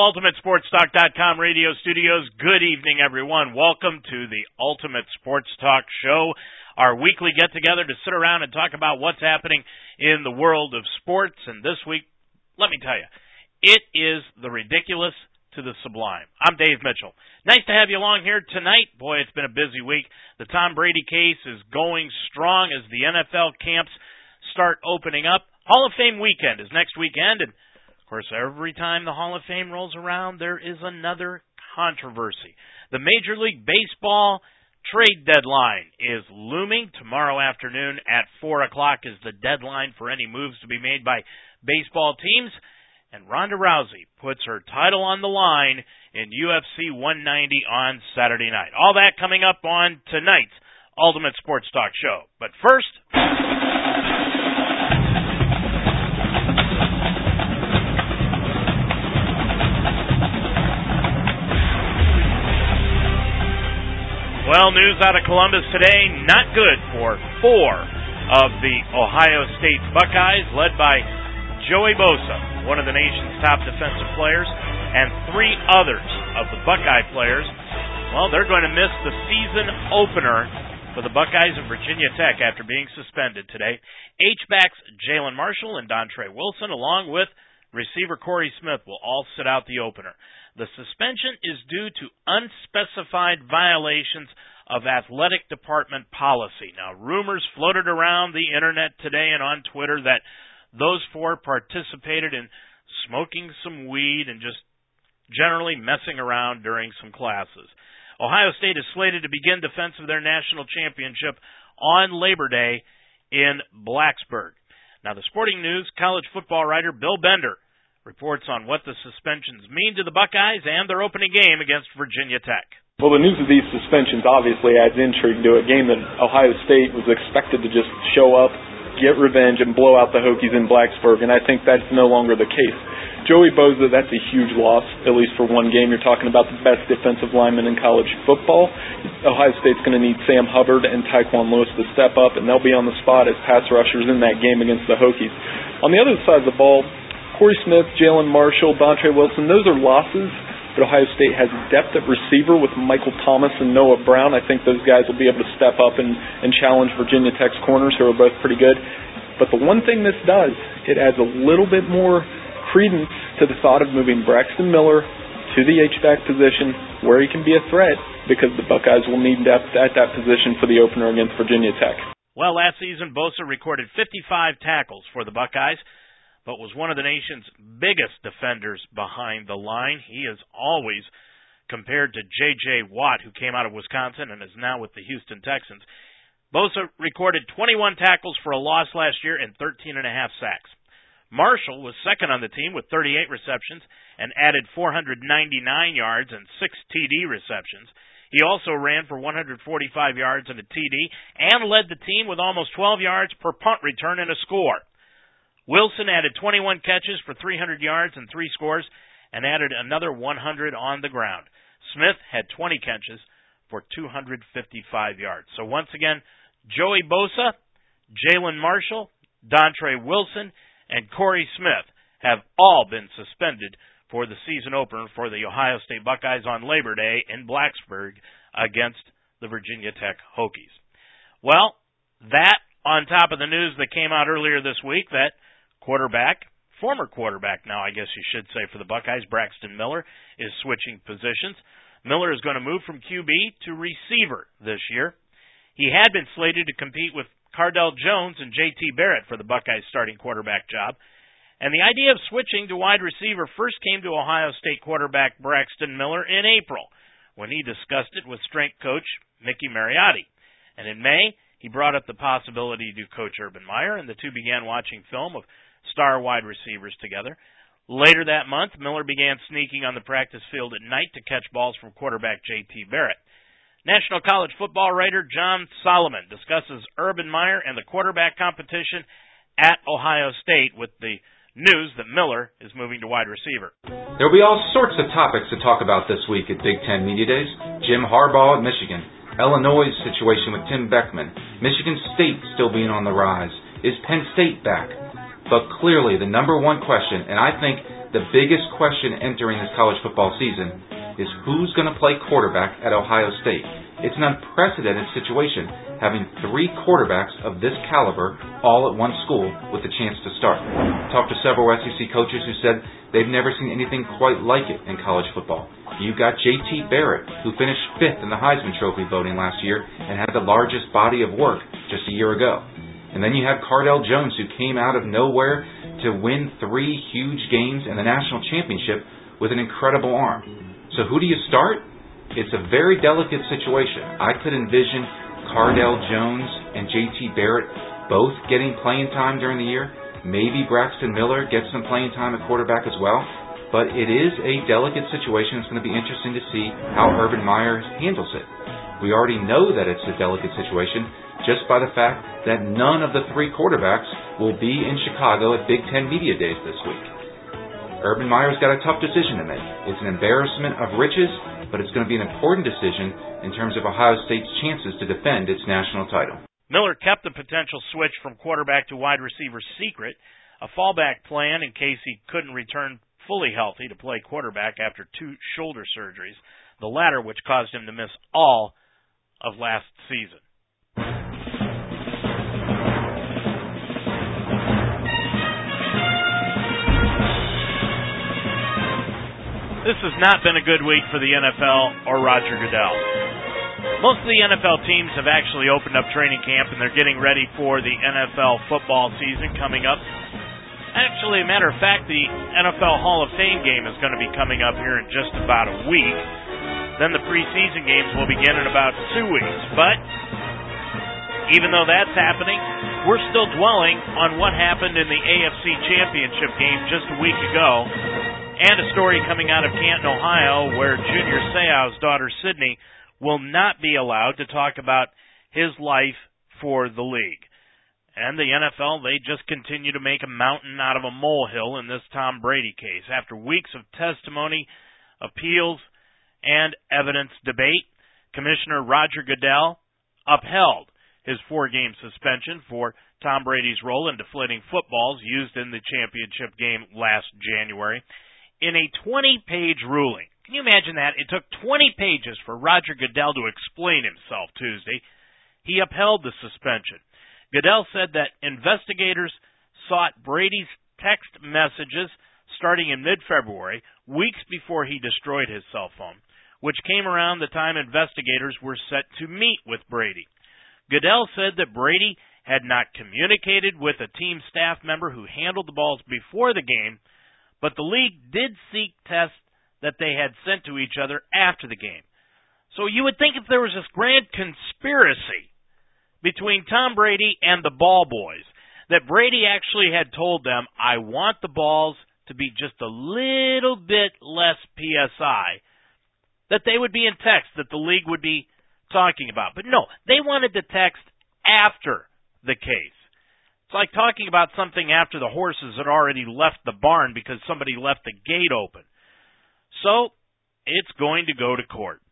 UltimateSportsTalk.com radio studios. Good evening, everyone. Welcome to the Ultimate Sports Talk Show, our weekly get together to sit around and talk about what's happening in the world of sports. And this week, let me tell you, it is the ridiculous to the sublime. I'm Dave Mitchell. Nice to have you along here tonight. Boy, it's been a busy week. The Tom Brady case is going strong as the NFL camps start opening up. Hall of Fame weekend is next weekend, and course, every time the Hall of Fame rolls around, there is another controversy. The Major League Baseball trade deadline is looming. Tomorrow afternoon at 4 o'clock is the deadline for any moves to be made by baseball teams. And Ronda Rousey puts her title on the line in UFC 190 on Saturday night. All that coming up on tonight's Ultimate Sports Talk show. But first. News out of Columbus today, not good for four of the Ohio State Buckeyes, led by Joey Bosa, one of the nation's top defensive players, and three others of the Buckeye players. Well, they're going to miss the season opener for the Buckeyes of Virginia Tech after being suspended today. H-backs Jalen Marshall and Dontre Wilson, along with receiver Corey Smith, will all sit out the opener. The suspension is due to unspecified violations of athletic department policy. Now, rumors floated around the internet today and on Twitter that those four participated in smoking some weed and just generally messing around during some classes. Ohio State is slated to begin defense of their national championship on Labor Day in Blacksburg. Now, the sporting news college football writer Bill Bender reports on what the suspensions mean to the Buckeyes and their opening game against Virginia Tech. Well, the news of these suspensions obviously adds intrigue to a game that Ohio State was expected to just show up, get revenge, and blow out the Hokies in Blacksburg, and I think that's no longer the case. Joey Bosa, that's a huge loss, at least for one game. You're talking about the best defensive lineman in college football. Ohio State's going to need Sam Hubbard and Tyquan Lewis to step up, and they'll be on the spot as pass rushers in that game against the Hokies. On the other side of the ball, Corey Smith, Jalen Marshall, Dontre Wilson, those are losses. But Ohio State has depth at receiver with Michael Thomas and Noah Brown. I think those guys will be able to step up and, and challenge Virginia Tech's corners, who are both pretty good. But the one thing this does, it adds a little bit more credence to the thought of moving Braxton Miller to the H-back position where he can be a threat because the Buckeyes will need depth at that position for the opener against Virginia Tech. Well, last season, Bosa recorded 55 tackles for the Buckeyes but was one of the nation's biggest defenders behind the line. He is always compared to J.J. Watt, who came out of Wisconsin and is now with the Houston Texans. Bosa recorded 21 tackles for a loss last year and 13 and a half sacks. Marshall was second on the team with 38 receptions and added 499 yards and six TD receptions. He also ran for 145 yards and a TD and led the team with almost 12 yards per punt return and a score. Wilson added 21 catches for 300 yards and three scores and added another 100 on the ground. Smith had 20 catches for 255 yards. So once again, Joey Bosa, Jalen Marshall, Dontre Wilson, and Corey Smith have all been suspended for the season opener for the Ohio State Buckeyes on Labor Day in Blacksburg against the Virginia Tech Hokies. Well, that on top of the news that came out earlier this week that quarterback, former quarterback now, I guess you should say, for the Buckeyes, Braxton Miller, is switching positions. Miller is going to move from QB to receiver this year. He had been slated to compete with Cardale Jones and JT Barrett for the Buckeyes starting quarterback job. And the idea of switching to wide receiver first came to Ohio State quarterback Braxton Miller in April when he discussed it with strength coach Mickey Marotti. And in May, he brought up the possibility to coach Urban Meyer, and the two began watching film of star wide receivers together. Later that month, Miller began sneaking on the practice field at night to catch balls from quarterback J.T. Barrett. National College Football writer John Solomon discusses Urban Meyer and the quarterback competition at Ohio State with the news that Miller is moving to wide receiver. There will be all sorts of topics to talk about this week at Big Ten Media Days. Jim Harbaugh at Michigan, Illinois' situation with Tim Beckman, Michigan State still being on the rise. Is Penn State back? But clearly, the number one question, and I think the biggest question entering this college football season is who's going to play quarterback at Ohio State. It's an unprecedented situation having three quarterbacks of this caliber all at one school with a chance to start. Talked to several SEC coaches who said they've never seen anything quite like it in college football. You've got JT Barrett, who finished fifth in the Heisman Trophy voting last year and had the largest body of work just a year ago. And then you have Cardale Jones, who came out of nowhere to win three huge games in the national championship with an incredible arm. So who do you start? It's a very delicate situation. I could envision Cardale Jones and JT Barrett both getting playing time during the year. Maybe Braxton Miller gets some playing time at quarterback as well. But it is a delicate situation. It's going to be interesting to see how Urban Meyer handles it. We already know that it's a delicate situation just by the fact that none of the three quarterbacks will be in Chicago at Big Ten Media Days this week. Urban Meyer's got a tough decision to make. It's an embarrassment of riches, but it's going to be an important decision in terms of Ohio State's chances to defend its national title. Miller kept the potential switch from quarterback to wide receiver secret, a fallback plan in case he couldn't return fully healthy to play quarterback after two shoulder surgeries, the latter which caused him to miss all of last season. This has not been a good week for the NFL or Roger Goodell. Most of the NFL teams have actually opened up training camp and they're getting ready for the NFL football season coming up. Actually, a matter of fact, the NFL Hall of Fame game is going to be coming up here in just about a week. Then the preseason games will begin in about two weeks. But even though that's happening, we're still dwelling on what happened in the AFC Championship game just a week ago and a story coming out of Canton, Ohio, where Junior Seau's daughter Sydney will not be allowed to talk about his life for the league. And the NFL, they just continue to make a mountain out of a molehill in this Tom Brady case. After weeks of testimony, appeals, and evidence debate, Commissioner Roger Goodell upheld his four game suspension for Tom Brady's role in deflating footballs used in the championship game last January in a 20 page ruling. Can you imagine that? It took 20 pages for Roger Goodell to explain himself Tuesday. He upheld the suspension. Goodell said that investigators sought Brady's text messages starting in mid February, weeks before he destroyed his cell phone, which came around the time investigators were set to meet with Brady. Goodell said that Brady had not communicated with a team staff member who handled the balls before the game but the league did seek tests that they had sent to each other after the game. So you would think if there was this grand conspiracy between Tom Brady and the ball boys, that Brady actually had told them, I want the balls to be just a little bit less PSI, that they would be in text that the league would be talking about. But no, they wanted the text after the case. It's like talking about something after the horses had already left the barn because somebody left the gate open. So, it's going to go to court.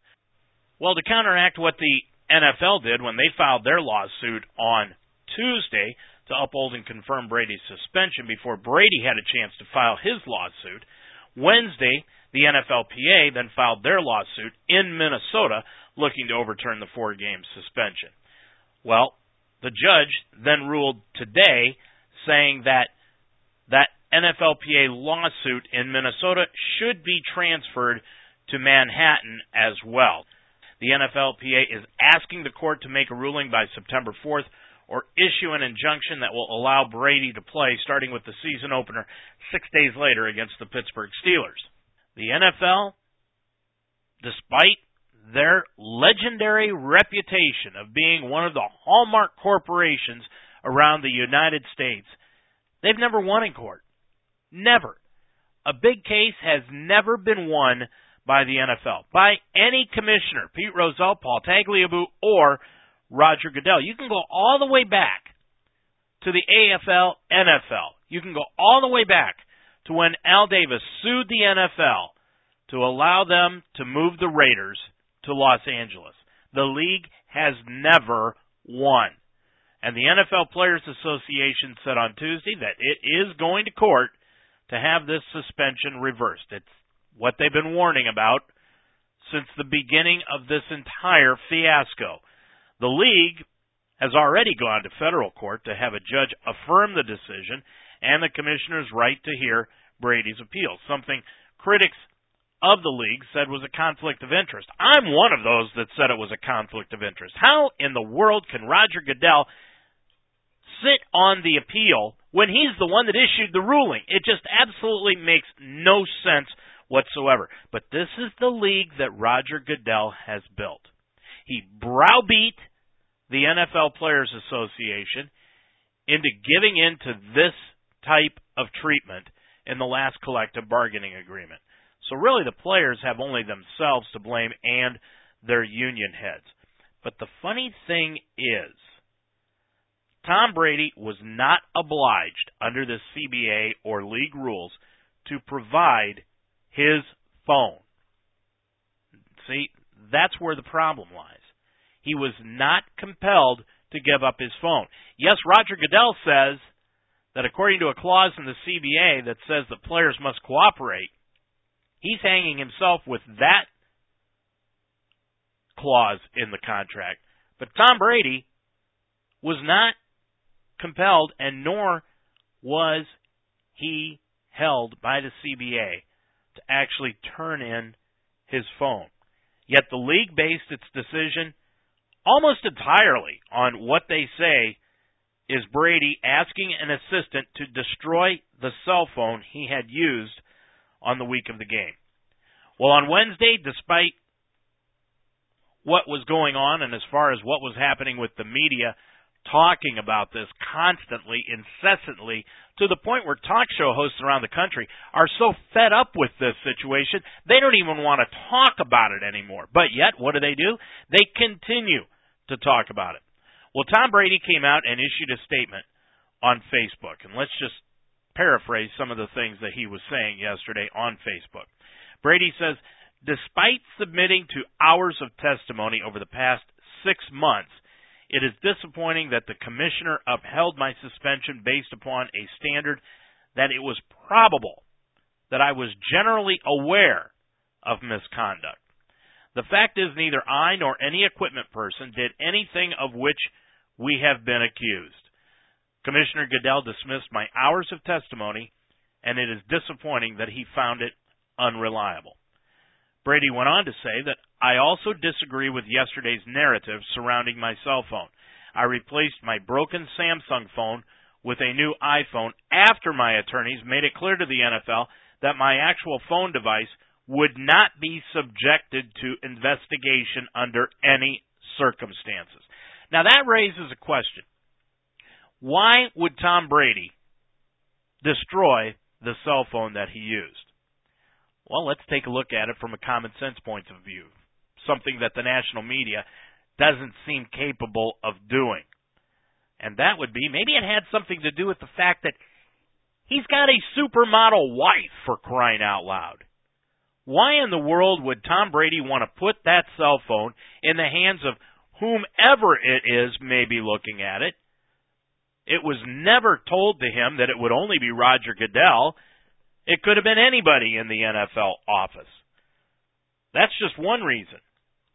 Well, to counteract what the NFL did when they filed their lawsuit on Tuesday to uphold and confirm Brady's suspension before Brady had a chance to file his lawsuit, Wednesday, the NFLPA then filed their lawsuit in Minnesota looking to overturn the four game suspension. Well, the judge then ruled today saying that that NFLPA lawsuit in Minnesota should be transferred to Manhattan as well. The NFLPA is asking the court to make a ruling by September 4th or issue an injunction that will allow Brady to play starting with the season opener 6 days later against the Pittsburgh Steelers. The NFL despite their legendary reputation of being one of the hallmark corporations around the United States, they've never won in court. Never. A big case has never been won by the NFL, by any commissioner, Pete Rozelle, Paul Tagliabue, or Roger Goodell. You can go all the way back to the AFL, NFL. You can go all the way back to when Al Davis sued the NFL to allow them to move the Raiders to Los Angeles. The league has never won. And the NFL Players Association said on Tuesday that it is going to court to have this suspension reversed. It's what they've been warning about since the beginning of this entire fiasco. The league has already gone to federal court to have a judge affirm the decision and the commissioner's right to hear Brady's appeal, something critics of the league said was a conflict of interest. I'm one of those that said it was a conflict of interest. How in the world can Roger Goodell sit on the appeal when he's the one that issued the ruling. It just absolutely makes no sense whatsoever. But this is the league that Roger Goodell has built. He browbeat the NFL Players Association into giving in to this type of treatment in the last collective bargaining agreement. So really the players have only themselves to blame and their union heads. But the funny thing is, Tom Brady was not obliged under the CBA or league rules to provide his phone. See, that's where the problem lies. He was not compelled to give up his phone. Yes, Roger Goodell says that according to a clause in the CBA that says the players must cooperate, he's hanging himself with that clause in the contract. But Tom Brady was not compelled, and nor was he held by the CBA to actually turn in his phone. Yet the league based its decision almost entirely on what they say is Brady asking an assistant to destroy the cell phone he had used on the week of the game. Well, on Wednesday, despite what was going on and as far as what was happening with the media talking about this constantly, incessantly, to the point where talk show hosts around the country are so fed up with this situation, they don't even want to talk about it anymore. But yet, what do they do? They continue to talk about it. Well, Tom Brady came out and issued a statement on Facebook, and let's just paraphrase some of the things that he was saying yesterday on Facebook. Brady says, Despite submitting to hours of testimony over the past six months, it is disappointing that the commissioner upheld my suspension based upon a standard that it was probable that I was generally aware of misconduct. The fact is, neither I nor any equipment person did anything of which we have been accused. Commissioner Goodell dismissed my hours of testimony, and it is disappointing that he found it unreliable. Brady went on to say that I also disagree with yesterday's narrative surrounding my cell phone. I replaced my broken Samsung phone with a new iPhone after my attorneys made it clear to the NFL that my actual phone device would not be subjected to investigation under any circumstances. Now that raises a question. Why would Tom Brady destroy the cell phone that he used? Well, let's take a look at it from a common sense point of view, something that the national media doesn't seem capable of doing. And that would be maybe it had something to do with the fact that he's got a supermodel wife for crying out loud. Why in the world would Tom Brady want to put that cell phone in the hands of whomever it is maybe looking at it? It was never told to him that it would only be Roger Goodell it could have been anybody in the NFL office. That's just one reason.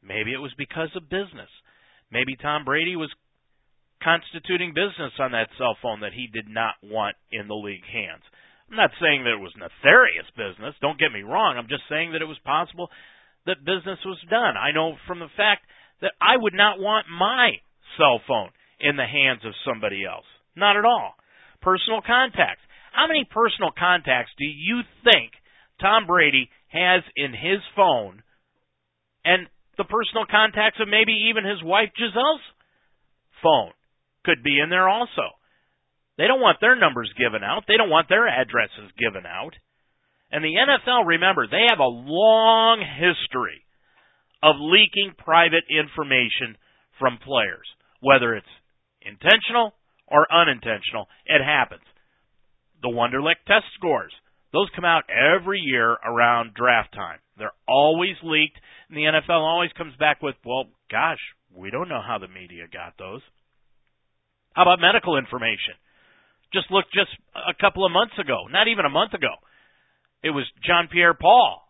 Maybe it was because of business. Maybe Tom Brady was constituting business on that cell phone that he did not want in the league hands. I'm not saying that it was nefarious business. Don't get me wrong. I'm just saying that it was possible that business was done. I know from the fact that I would not want my cell phone in the hands of somebody else. Not at all. Personal contacts. How many personal contacts do you think Tom Brady has in his phone and the personal contacts of maybe even his wife Gisele's phone could be in there also? They don't want their numbers given out. They don't want their addresses given out. And the NFL, remember, they have a long history of leaking private information from players. Whether it's intentional or unintentional, it happens the Wonderlic test scores. Those come out every year around draft time. They're always leaked, and the NFL always comes back with, well, gosh, we don't know how the media got those. How about medical information? Just look just a couple of months ago, not even a month ago. It was John Pierre Paul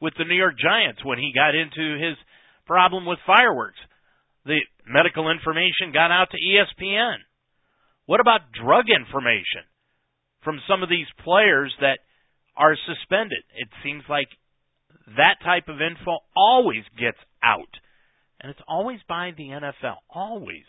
with the New York Giants when he got into his problem with fireworks. The medical information got out to ESPN. What about drug information from some of these players that are suspended? It seems like that type of info always gets out. And it's always by the NFL. Always.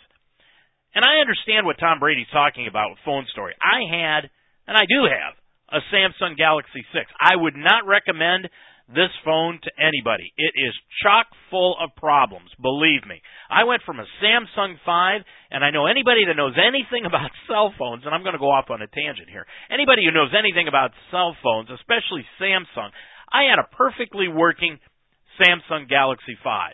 And I understand what Tom Brady's talking about with phone story. I had, and I do have, a Samsung Galaxy 6. I would not recommend this phone to anybody. It is chock full of problems, believe me. I went from a Samsung 5, and I know anybody that knows anything about cell phones, and I'm going to go off on a tangent here. Anybody who knows anything about cell phones, especially Samsung, I had a perfectly working Samsung Galaxy 5.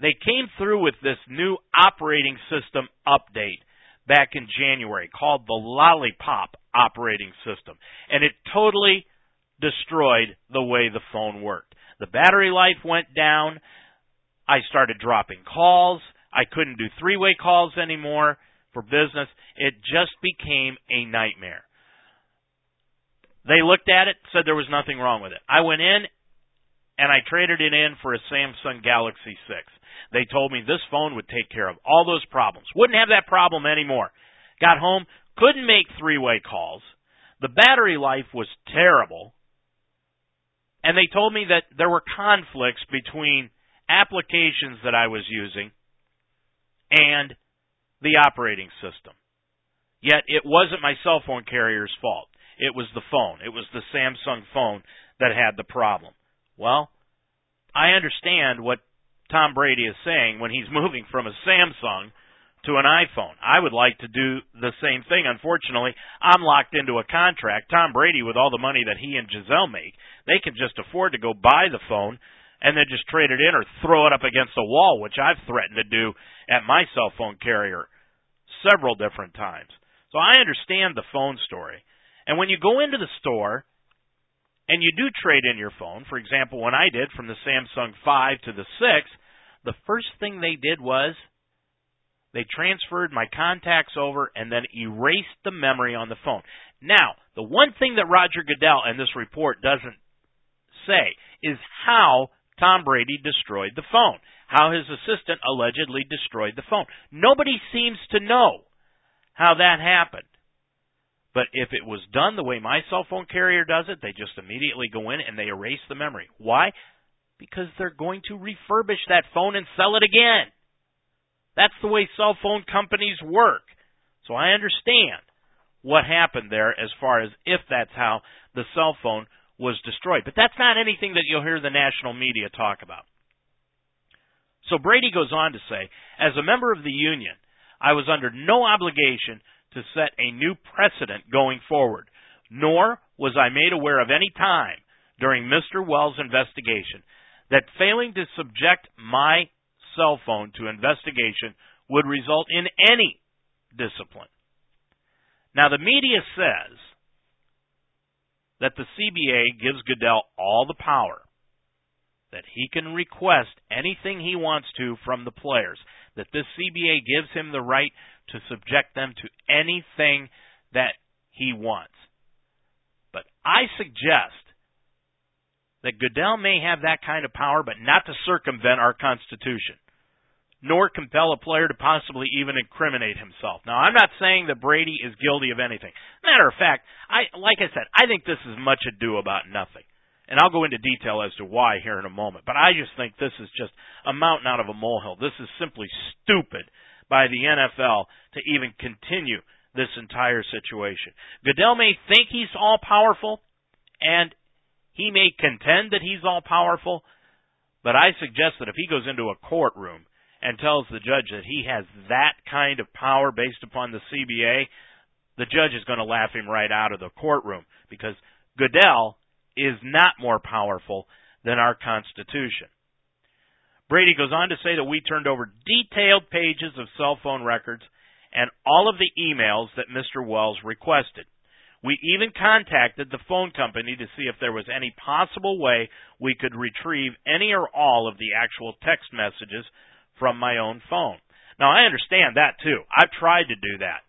They came through with this new operating system update back in January called the Lollipop operating system, and it totally destroyed the way the phone worked. The battery life went down. I started dropping calls. I couldn't do three way calls anymore for business. It just became a nightmare. They looked at it, said there was nothing wrong with it. I went in and I traded it in for a Samsung Galaxy 6. They told me this phone would take care of all those problems. Wouldn't have that problem anymore. Got home, couldn't make three way calls. The battery life was terrible and they told me that there were conflicts between applications that I was using and the operating system. Yet it wasn't my cell phone carrier's fault. It was the phone. It was the Samsung phone that had the problem. Well, I understand what Tom Brady is saying when he's moving from a Samsung to an iPhone. I would like to do the same thing. Unfortunately, I'm locked into a contract. Tom Brady, with all the money that he and Gisele make, they can just afford to go buy the phone and then just trade it in or throw it up against the wall, which I've threatened to do at my cell phone carrier several different times. So I understand the phone story. And when you go into the store and you do trade in your phone, for example, when I did from the Samsung 5 to the 6, the first thing they did was they transferred my contacts over and then erased the memory on the phone. Now, the one thing that Roger Goodell and this report doesn't say is how Tom Brady destroyed the phone, how his assistant allegedly destroyed the phone. Nobody seems to know how that happened. But if it was done the way my cell phone carrier does it, they just immediately go in and they erase the memory. Why? Because they're going to refurbish that phone and sell it again. That's the way cell phone companies work. So I understand what happened there as far as if that's how the cell phone was destroyed. But that's not anything that you'll hear the national media talk about. So Brady goes on to say, as a member of the union, I was under no obligation to set a new precedent going forward, nor was I made aware of any time during Mr. Wells' investigation that failing to subject my cell phone to investigation would result in any discipline. Now, the media says that the CBA gives Goodell all the power, that he can request anything he wants to from the players, that this CBA gives him the right to subject them to anything that he wants. But I suggest that Goodell may have that kind of power, but not to circumvent our Constitution nor compel a player to possibly even incriminate himself. Now, I'm not saying that Brady is guilty of anything. Matter of fact, I like I said, I think this is much ado about nothing. And I'll go into detail as to why here in a moment. But I just think this is just a mountain out of a molehill. This is simply stupid by the NFL to even continue this entire situation. Goodell may think he's all powerful, and he may contend that he's all powerful, but I suggest that if he goes into a courtroom and tells the judge that he has that kind of power based upon the CBA, the judge is going to laugh him right out of the courtroom because Goodell is not more powerful than our Constitution. Brady goes on to say that we turned over detailed pages of cell phone records and all of the emails that Mr. Wells requested. We even contacted the phone company to see if there was any possible way we could retrieve any or all of the actual text messages from my own phone. Now I understand that too. I've tried to do that.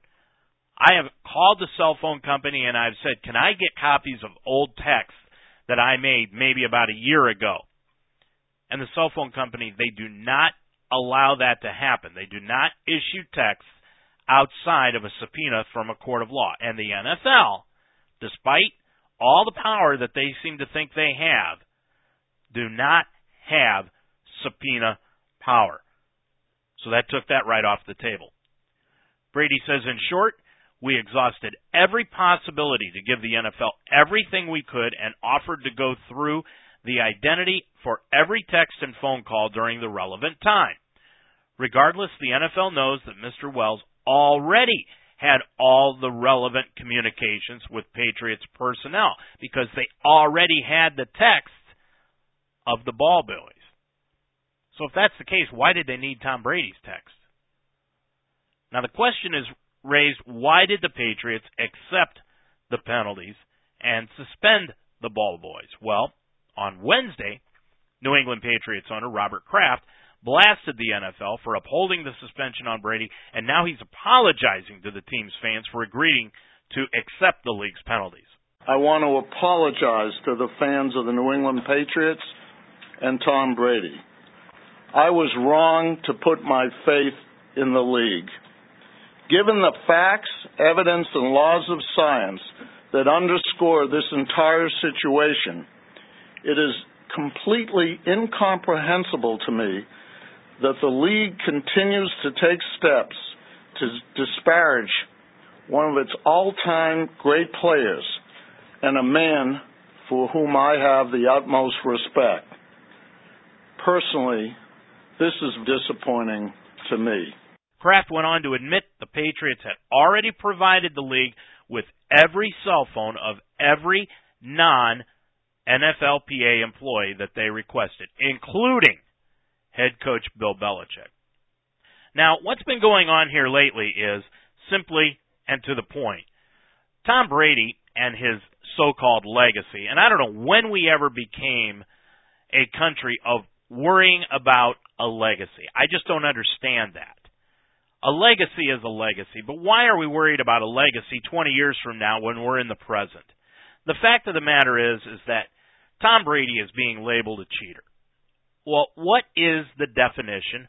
I have called the cell phone company and I've said, "Can I get copies of old texts that I made maybe about a year ago?" And the cell phone company, they do not allow that to happen. They do not issue texts outside of a subpoena from a court of law. And the NFL, despite all the power that they seem to think they have, do not have subpoena power. So that took that right off the table. Brady says, in short, we exhausted every possibility to give the NFL everything we could and offered to go through the identity for every text and phone call during the relevant time. Regardless, the NFL knows that Mr. Wells already had all the relevant communications with Patriots personnel because they already had the text of the ball boys. So if that's the case, why did they need Tom Brady's text? Now the question is raised, why did the Patriots accept the penalties and suspend the ball boys? Well, on Wednesday, New England Patriots owner Robert Kraft blasted the NFL for upholding the suspension on Brady, and now he's apologizing to the team's fans for agreeing to accept the league's penalties. I want to apologize to the fans of the New England Patriots and Tom Brady. I was wrong to put my faith in the league. Given the facts, evidence, and laws of science that underscore this entire situation, it is completely incomprehensible to me that the league continues to take steps to disparage one of its all time great players and a man for whom I have the utmost respect. Personally, this is disappointing to me. Kraft went on to admit the Patriots had already provided the league with every cell phone of every non NFLPA employee that they requested, including head coach Bill Belichick. Now, what's been going on here lately is simply and to the point. Tom Brady and his so-called legacy, and I don't know when we ever became a country of worrying about a legacy. I just don't understand that. A legacy is a legacy, but why are we worried about a legacy 20 years from now when we're in the present? The fact of the matter is is that Tom Brady is being labeled a cheater. Well, what is the definition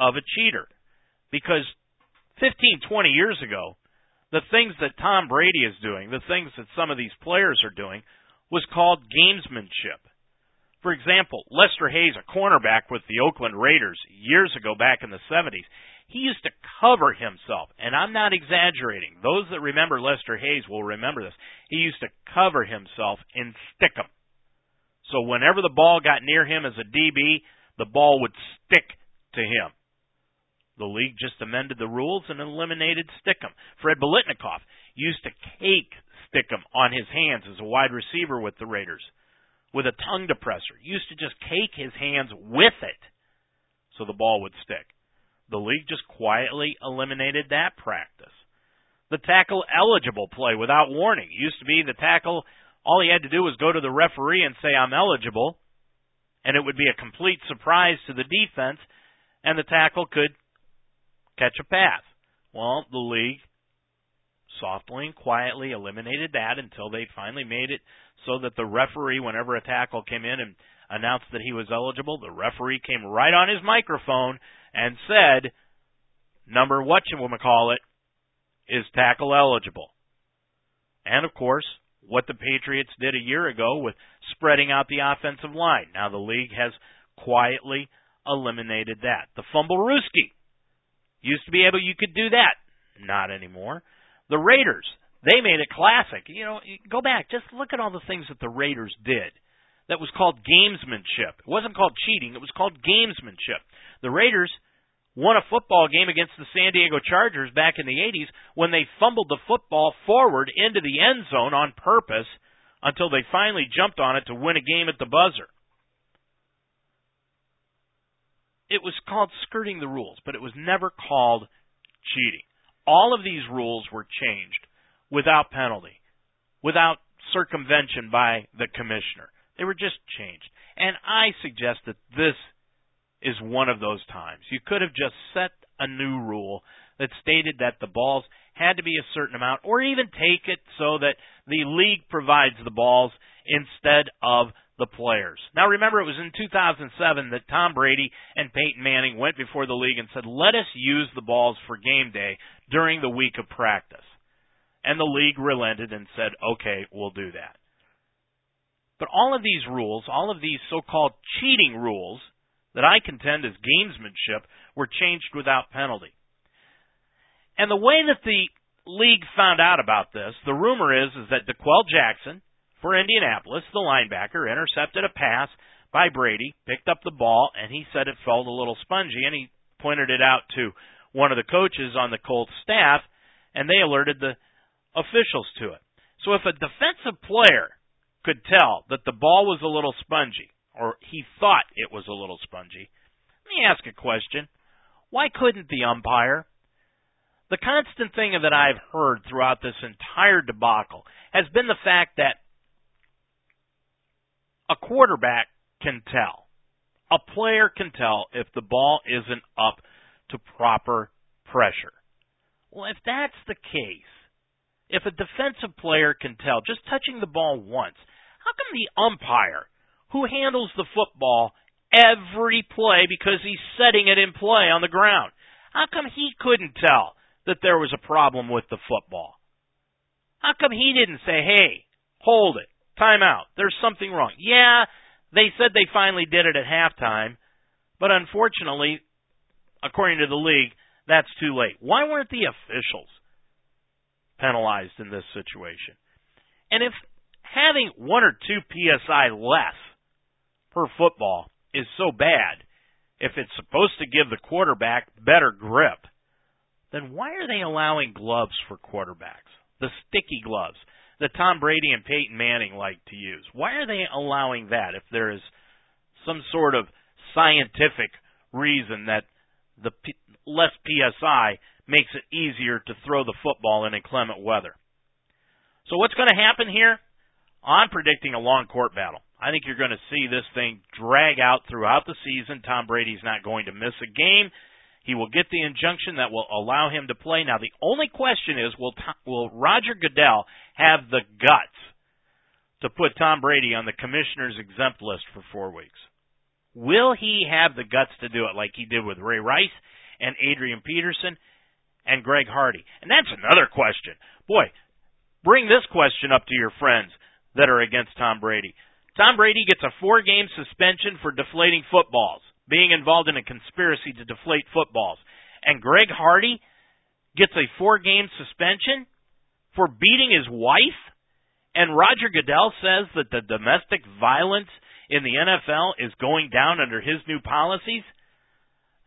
of a cheater? Because 15, 20 years ago, the things that Tom Brady is doing, the things that some of these players are doing, was called gamesmanship. For example, Lester Hayes, a cornerback with the Oakland Raiders years ago back in the 70s, he used to cover himself, and I'm not exaggerating. Those that remember Lester Hayes will remember this. He used to cover himself in stickum. So whenever the ball got near him as a DB, the ball would stick to him. The league just amended the rules and eliminated Stickum. Fred Biletnikoff used to cake Stickum on his hands as a wide receiver with the Raiders with a tongue depressor. Used to just cake his hands with it so the ball would stick. The league just quietly eliminated that practice. The tackle eligible play without warning used to be the tackle all he had to do was go to the referee and say, I'm eligible, and it would be a complete surprise to the defense, and the tackle could catch a pass. Well, the league softly and quietly eliminated that until they finally made it so that the referee, whenever a tackle came in and announced that he was eligible, the referee came right on his microphone and said, number what you want to call it, is tackle eligible. And of course, what the Patriots did a year ago with spreading out the offensive line. Now the league has quietly eliminated that. The fumblerooski used to be able you could do that. Not anymore. The Raiders, they made it classic. You know, go back, just look at all the things that the Raiders did. That was called gamesmanship. It wasn't called cheating, it was called gamesmanship. The Raiders won a football game against the San Diego Chargers back in the 80s when they fumbled the football forward into the end zone on purpose until they finally jumped on it to win a game at the buzzer. It was called skirting the rules, but it was never called cheating. All of these rules were changed without penalty, without circumvention by the commissioner. They were just changed. And I suggest that this is one of those times. You could have just set a new rule that stated that the balls had to be a certain amount, or even take it so that the league provides the balls instead of the players. Now remember, it was in 2007 that Tom Brady and Peyton Manning went before the league and said, let us use the balls for game day during the week of practice. And the league relented and said, okay, we'll do that. But all of these rules, all of these so-called cheating rules that I contend is gamesmanship were changed without penalty. And the way that the league found out about this, the rumor is, is that D'Qwell Jackson for Indianapolis, the linebacker, intercepted a pass by Brady, picked up the ball, and he said it felt a little spongy, and he pointed it out to one of the coaches on the Colts staff, and they alerted the officials to it. So if a defensive player could tell that the ball was a little spongy, or he thought it was a little spongy, let me ask a question. Why couldn't the umpire? The constant thing that I've heard throughout this entire debacle has been the fact that a quarterback can tell. A player can tell if the ball isn't up to proper pressure. Well, if that's the case, if a defensive player can tell just touching the ball once, how come the umpire who handles the football every play because he's setting it in play on the ground, how come he couldn't tell that there was a problem with the football? How come he didn't say, hey, hold it, timeout, there's something wrong? Yeah, they said they finally did it at halftime, but unfortunately, according to the league, that's too late. Why weren't the officials penalized in this situation? And if having one or two psi less per football is so bad, if it's supposed to give the quarterback better grip, then why are they allowing gloves for quarterbacks? The sticky gloves that Tom Brady and Peyton Manning like to use. Why are they allowing that if there is some sort of scientific reason that the P- less PSI makes it easier to throw the football in inclement weather? So what's going to happen here? I'm predicting a long court battle. I think you're going to see this thing drag out throughout the season. Tom Brady's not going to miss a game. He will get the injunction that will allow him to play. Now, the only question is, will will Roger Goodell have the guts to put Tom Brady on the commissioner's exempt list for four weeks? Will he have the guts to do it like he did with Ray Rice and Adrian Peterson and Greg Hardy? And that's another question. Boy, bring this question up to your friends that are against Tom Brady. Tom Brady gets a four game suspension for deflating footballs being involved in a conspiracy to deflate footballs. And Greg Hardy gets a four game suspension for beating his wife. And Roger Goodell says that the domestic violence in the NFL is going down under his new policies.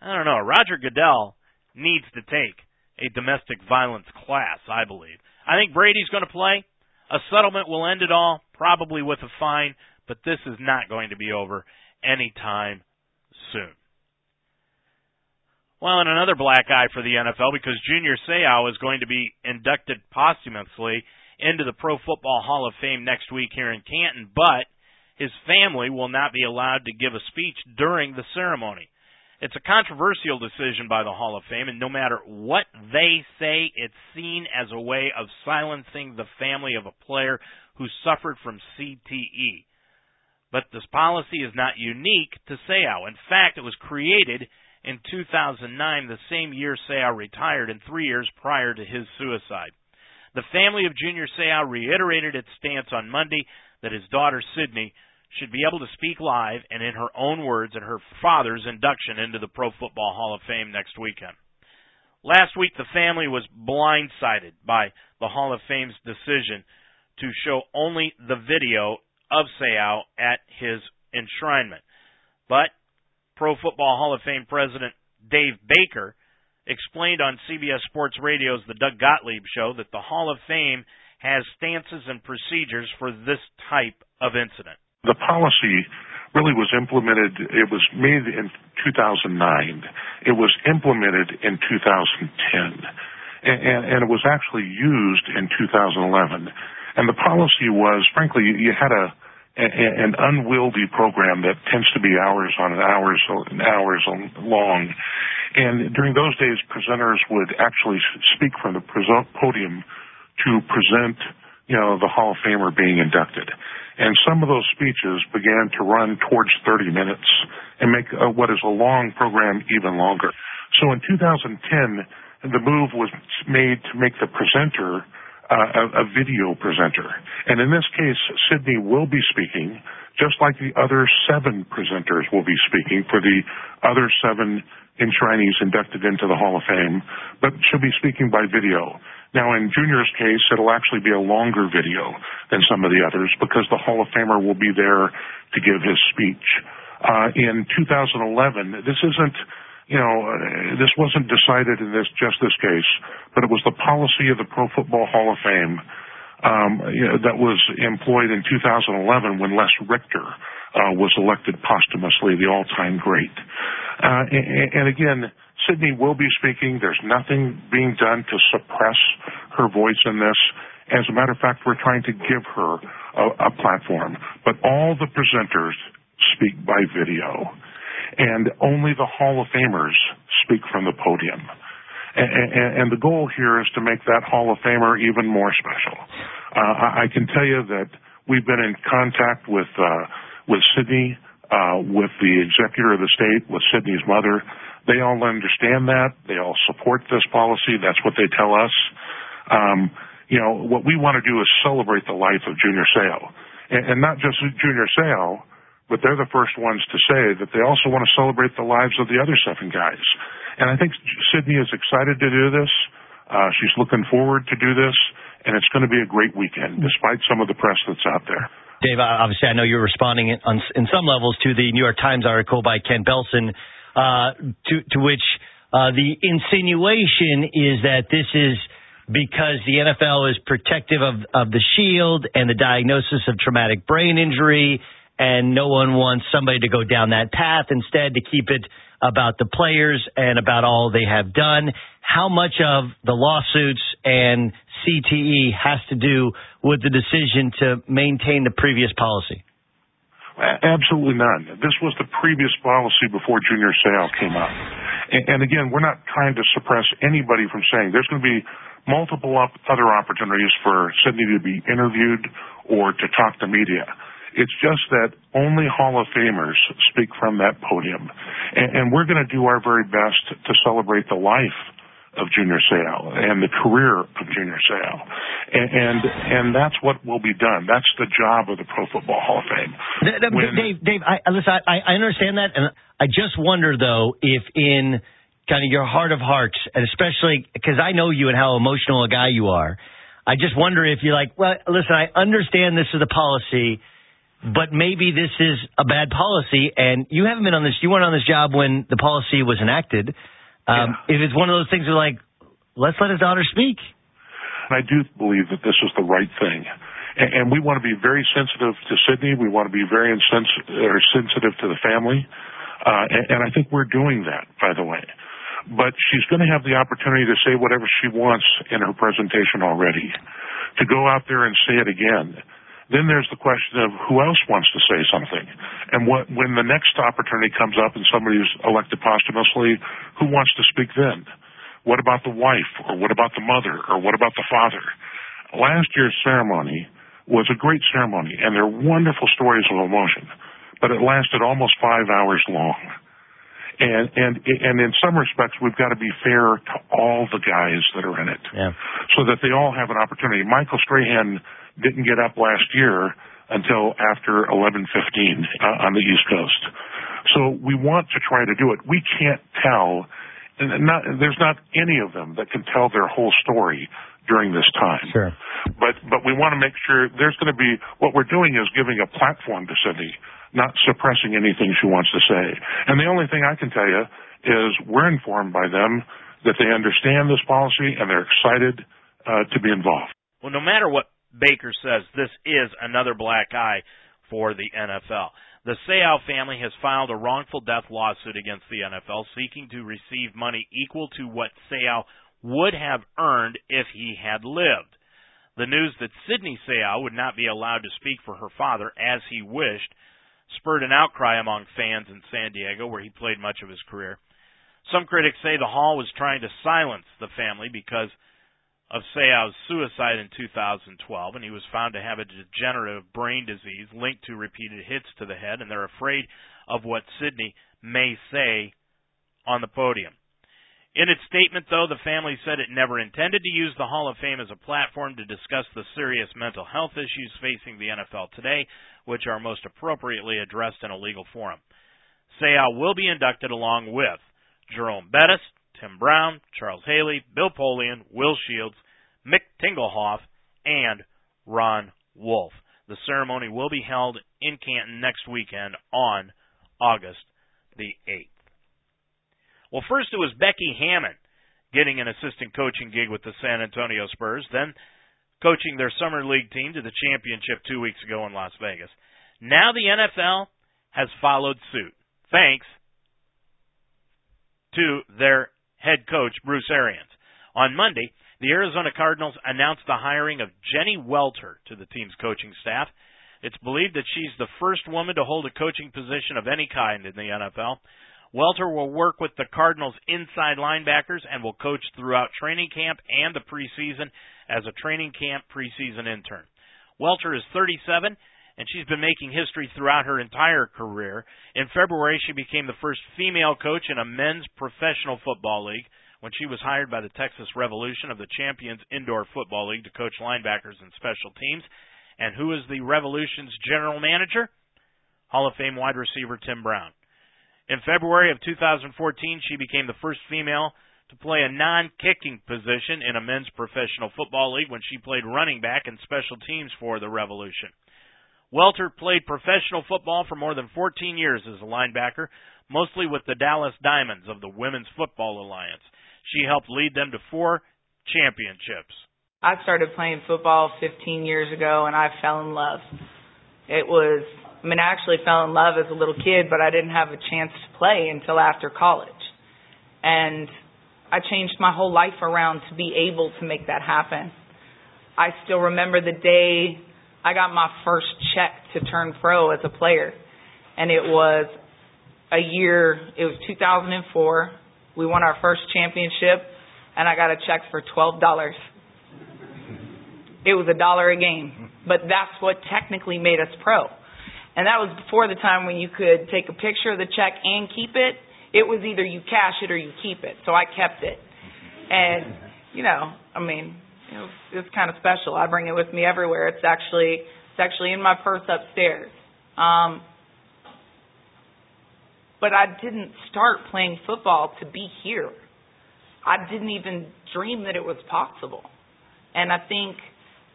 I don't know. Roger Goodell needs to take a domestic violence class, I believe. I think Brady's going to play. A settlement will end it all, probably with a fine, but this is not going to be over anytime soon. Well, and another black eye for the NFL because Junior Seau is going to be inducted posthumously into the Pro Football Hall of Fame next week here in Canton, but his family will not be allowed to give a speech during the ceremony. It's a controversial decision by the Hall of Fame, and no matter what they say, it's seen as a way of silencing the family of a player who suffered from CTE. But this policy is not unique to Seau. In fact, it was created in 2009, the same year Seau retired and three years prior to his suicide. The family of Junior Seau reiterated its stance on Monday that his daughter Sydney should be able to speak live and in her own words at her father's induction into the Pro Football Hall of Fame next weekend. Last week, the family was blindsided by the Hall of Fame's decision to show only the video of Seau at his enshrinement. But Pro Football Hall of Fame president Dave Baker explained on CBS Sports Radio's The Doug Gottlieb Show that the Hall of Fame has stances and procedures for this type of incident. The policy really was implemented, it was made in 2009. It was implemented in 2010. And, and, and it was actually used in 2011. And the policy was, frankly, you had a an unwieldy program that tends to be hours on hours and hours long, And during those days, presenters would actually speak from the podium to present, you know, the Hall of Famer being inducted. And some of those speeches began to run towards 30 minutes and make uh, what is a long program even longer. So in 2010, the move was made to make the presenter a, a video presenter. And in this case, Sydney will be speaking, just like the other seven presenters will be speaking for the other seven enshrinees inducted into the Hall of Fame, but she'll be speaking by video. Now, in Junior's case, it'll actually be a longer video than some of the others because the Hall of Famer will be there to give his speech. Uh, in 2011, this isn't you know, uh, this wasn't decided in this just this case, but it was the policy of the Pro Football Hall of Fame um, you know, that was employed in 2011 when Les Richter uh, was elected posthumously the all-time great. Uh, and, and again, Sydney will be speaking. There's nothing being done to suppress her voice in this. As a matter of fact, we're trying to give her a, a platform. But all the presenters speak by video and only the Hall of Famers speak from the podium. And, and, the goal here is to make that Hall of Famer even more special. Uh, I can tell you that we've been in contact with uh, with Sydney, uh, with the executor of the state, with Sydney's mother. They all understand that. They all support this policy. That's what they tell us. Um, you know, what we want to do is celebrate the life of Junior Seau, and, and not just Junior Seau, but they're the first ones to say that they also want to celebrate the lives of the other seven guys. And I think Sydney is excited to do this. Uh, she's looking forward to do this, and it's going to be a great weekend, despite some of the press that's out there. Dave, obviously, I know you're responding in, in some levels to the New York Times article by Ken Belson, uh, to, to which uh, the insinuation is that this is because the NFL is protective of, of the shield and the diagnosis of traumatic brain injury and no one wants somebody to go down that path. Instead, to keep it about the players and about all they have done. How much of the lawsuits and CTE has to do with the decision to maintain the previous policy? Absolutely none. This was the previous policy before Junior Seau came up. And, and again, we're not trying to suppress anybody from saying there's going to be multiple other opportunities for Sydney to be interviewed or to talk to media. It's just that only Hall of Famers speak from that podium. And, and we're going to do our very best to celebrate the life of Junior Seau and the career of Junior Seau. And, and, and that's what will be done. That's the job of the Pro Football Hall of Fame. When, Dave, Dave, I, listen, I, I understand that, and I just wonder though if in kind of your heart of hearts, and especially because I know you and how emotional a guy you are, I just wonder if you're like, well, listen, I understand this is a policy but maybe this is a bad policy and you haven't been on this you weren't on this job when the policy was enacted. Um, yeah. if it's one of those things where like let's let his daughter speak. I do believe that this is the right thing. And, and we want to be very sensitive to sydney. We want to be very insens- or sensitive to the family. Uh, and, and i think we're doing that by the way. But she's going to have the opportunity to say whatever she wants in her presentation already. To go out there and say it again then there's the question of who else wants to say something. And what, when the next opportunity comes up and somebody is elected posthumously, who wants to speak then? What about the wife? Or what about the mother? Or what about the father? Last year's ceremony was a great ceremony, and there are wonderful stories of emotion, but it lasted almost five hours long. And and and in some respects, we've got to be fair to all the guys that are in it, yeah. so that they all have an opportunity. Michael Strahan didn't get up last year until after 11:15 uh, on the East Coast. So we want to try to do it. We can't tell. Not, there's not any of them that can tell their whole story during this time. Sure. But but we want to make sure there's going to be what we're doing is giving a platform to Cindy, not suppressing anything she wants to say. And the only thing I can tell you is we're informed by them that they understand this policy and they're excited uh, to be involved. Well, no matter what Baker says this is another black eye for the NFL. The Seau family has filed a wrongful death lawsuit against the NFL seeking to receive money equal to what Seau would have earned if he had lived. The news that Sydney Seau would not be allowed to speak for her father as he wished spurred an outcry among fans in San Diego, where he played much of his career. Some critics say the Hall was trying to silence the family because of Seau's suicide in 2012, and he was found to have a degenerative brain disease linked to repeated hits to the head, and they're afraid of what Sydney may say on the podium. In its statement, though, the family said it never intended to use the Hall of Fame as a platform to discuss the serious mental health issues facing the NFL today, which are most appropriately addressed in a legal forum. Seau will be inducted along with Jerome Bettis, Tim Brown, Charles Haley, Bill Polian, Will Shields, Mick Tingelhoff, and Ron Wolf. The ceremony will be held in Canton next weekend on August the 8th. Well, first it was Becky Hammon getting an assistant coaching gig with the San Antonio Spurs, then coaching their summer league team to the championship two weeks ago in Las Vegas. Now the NFL has followed suit, thanks to their head coach, Bruce Arians. On Monday, the Arizona Cardinals announced the hiring of Jenny Welter to the team's coaching staff. It's believed that she's the first woman to hold a coaching position of any kind in the NFL. Welter will work with the Cardinals' inside linebackers and will coach throughout training camp and the preseason as a training camp preseason intern. Welter is 37 and she's been making history throughout her entire career. In February, she became the first female coach in a men's professional football league when she was hired by the Texas Revolution of the Champions Indoor Football League to coach linebackers and special teams. And who is the Revolution's general manager? Hall of Fame wide receiver Tim Brown. In February of 2014, she became the first female to play a non-kicking position in a men's professional football league when she played running back and special teams for the Revolution. Welter played professional football for more than 14 years as a linebacker, mostly with the Dallas Diamonds of the Women's Football Alliance. She helped lead them to four championships. I started playing football 15 years ago and I fell in love. It was I mean, I actually fell in love as a little kid, but I didn't have a chance to play until after college. And I changed my whole life around to be able to make that happen. I still remember the day I got my first check to turn pro as a player. And it was a year, it was 2004. We won our first championship, and I got a check for $12. It was a dollar a game, but that's what technically made us pro. And that was before the time when you could take a picture of the check and keep it. It was either you cash it or you keep it. So I kept it. And, you know, I mean, it was, it was kind of special. I bring it with me everywhere. It's actually it's actually in my purse upstairs. Um but I didn't start playing football to be here. I didn't even dream that it was possible. And I think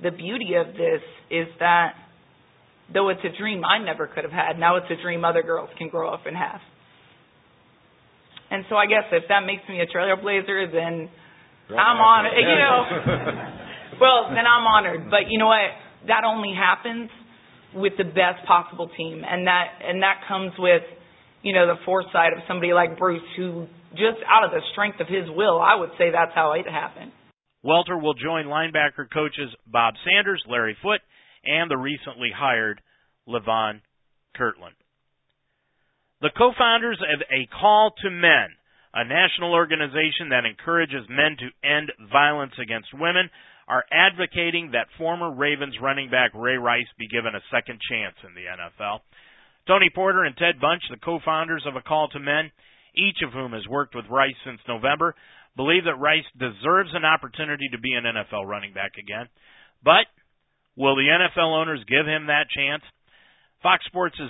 the beauty of this is that Though it's a dream I never could have had, now it's a dream other girls can grow up and have. And so I guess if that makes me a trailblazer, then right. I'm honored. You know, well, then I'm honored. But you know what? That only happens with the best possible team, and that and that comes with you know the foresight of somebody like Bruce, who just out of the strength of his will, I would say that's how it happened. Welter will join linebacker coaches Bob Sanders, Larry Foote, and the recently hired Levon Kirkland. The co-founders of A Call to Men, a national organization that encourages men to end violence against women, are advocating that former Ravens running back Ray Rice be given a second chance in the NFL. Tony Porter and Ted Bunch, the co-founders of A Call to Men, each of whom has worked with Rice since November, believe that Rice deserves an opportunity to be an NFL running back again. But Will the NFL owners give him that chance? Fox Sports'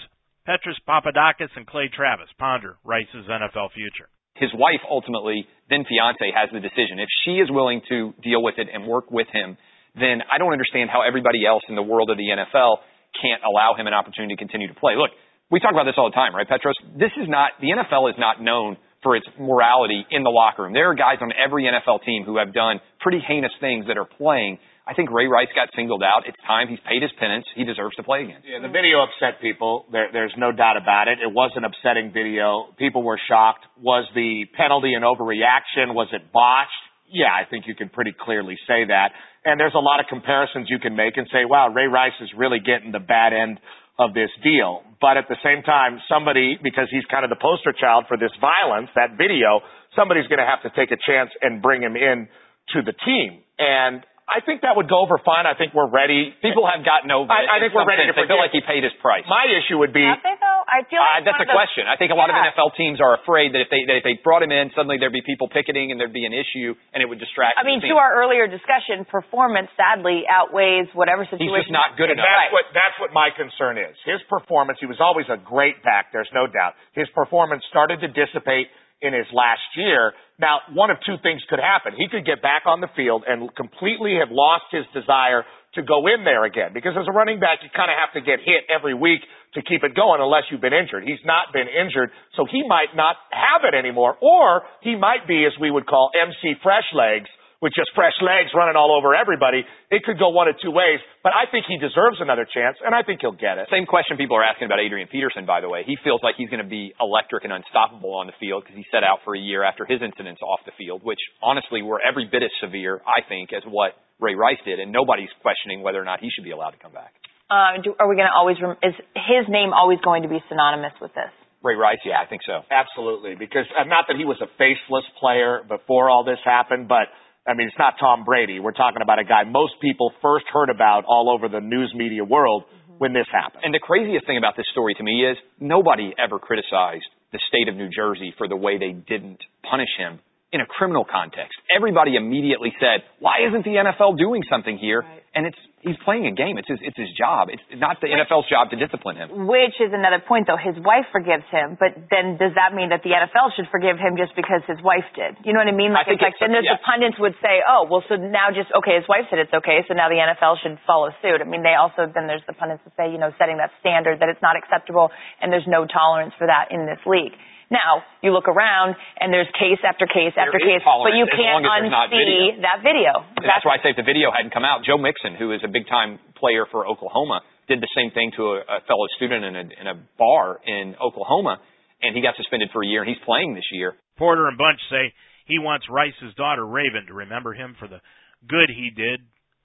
Petros Papadakis and Clay Travis ponder Rice's NFL future. His wife ultimately, then fiance, has the decision. If she is willing to deal with it and work with him, then I don't understand how everybody else in the world of the NFL can't allow him an opportunity to continue to play. Look, we talk about this all the time, right, Petros? This is not, the NFL is not known for its morality in the locker room. There are guys on every NFL team who have done pretty heinous things that are playing I think Ray Rice got singled out. It's time. He's paid his penance. He deserves to play again. Yeah, the video upset people. There, there's no doubt about it. It was an upsetting video. People were shocked. Was the penalty an overreaction? Was it botched? Yeah, I think you can pretty clearly say that. And there's a lot of comparisons you can make and say, wow, Ray Rice is really getting the bad end of this deal. But at the same time, somebody, because he's kind of the poster child for this violence, that video, somebody's going to have to take a chance and bring him in to the team. And I think that would go over fine. I think we're ready. People have gotten over I, it. I think we're ready to They forgive. feel like he paid his price. My issue would be Have they though? I feel Uh, like that's a of question. I think a lot Yeah. of NFL teams are afraid that if they that if they brought him in, suddenly there'd be people picketing and there'd be an issue, and it would distract. I mean, to our earlier discussion, performance sadly outweighs whatever situation. He's just not good enough. that's Right. what that's what my concern is. His performance, he was always a great back, there's no doubt. His performance started to dissipate in his last year. Now, one of two things could happen. He could get back on the field and completely have lost his desire to go in there again. Because as a running back, you kind of have to get hit every week to keep it going unless you've been injured. He's not been injured, so he might not have it anymore. Or he might be, as we would call MC Fresh Legs, with just fresh legs running all over everybody. It could go one of two ways, but I think he deserves another chance, and I think he'll get it. Same question people are asking about Adrian Peterson, by the way. He feels like he's going to be electric and unstoppable on the field because he set out for a year after his incidents off the field, which honestly were every bit as severe, I think, as what Ray Rice did, and nobody's questioning whether or not he should be allowed to come back. Uh, do, are we going to always? Rem- is his name always going to be synonymous with this? Ray Rice, yeah, I think so. Absolutely, because uh, not that he was a faceless player before all this happened, but I mean, it's not Tom Brady. We're talking about a guy most people first heard about all over the news media world mm-hmm. when this happened. And the craziest thing about this story to me is nobody ever criticized the state of New Jersey for the way they didn't punish him in a criminal context. Everybody immediately said, "Why isn't the NFL doing something here?" Right. And it's he's playing a game. It's his it's his job. It's not the NFL's job to discipline him. Which is another point, though. His wife forgives him, but then does that mean that the NFL should forgive him just because his wife did? You know what I mean? I Like, think it's like it's- then there's yeah. the pundits would say, "Oh, well, so now just okay, his wife said it's okay, so now the NFL should follow suit." I mean, they also then there's the pundits that say, you know, setting that standard that it's not acceptable and there's no tolerance for that in this league. Now you look around and there's case after case There after case, but you can't long not unsee video. that video. And that's why I say if the video hadn't come out, Joe Mixon, who is a big time player for Oklahoma, did the same thing to a, a fellow student in a, in a bar in Oklahoma, and he got suspended for a year, and he's playing this year. Porter and Bunch say he wants Rice's daughter Raven to remember him for the good he did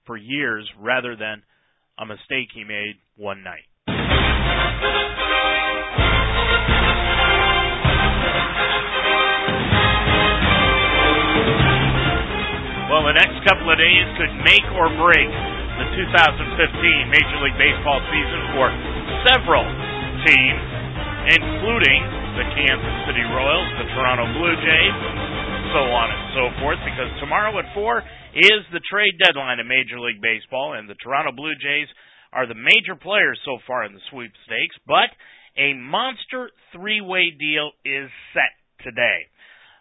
for years rather than a mistake he made one night. Well, the next couple of days could make or break the 2015 Major League Baseball season for several teams, including the Kansas City Royals, the Toronto Blue Jays, so on and so forth, because tomorrow at 4 is the trade deadline in Major League Baseball, and the Toronto Blue Jays are the major players so far in the sweepstakes, but a monster three-way deal is set today.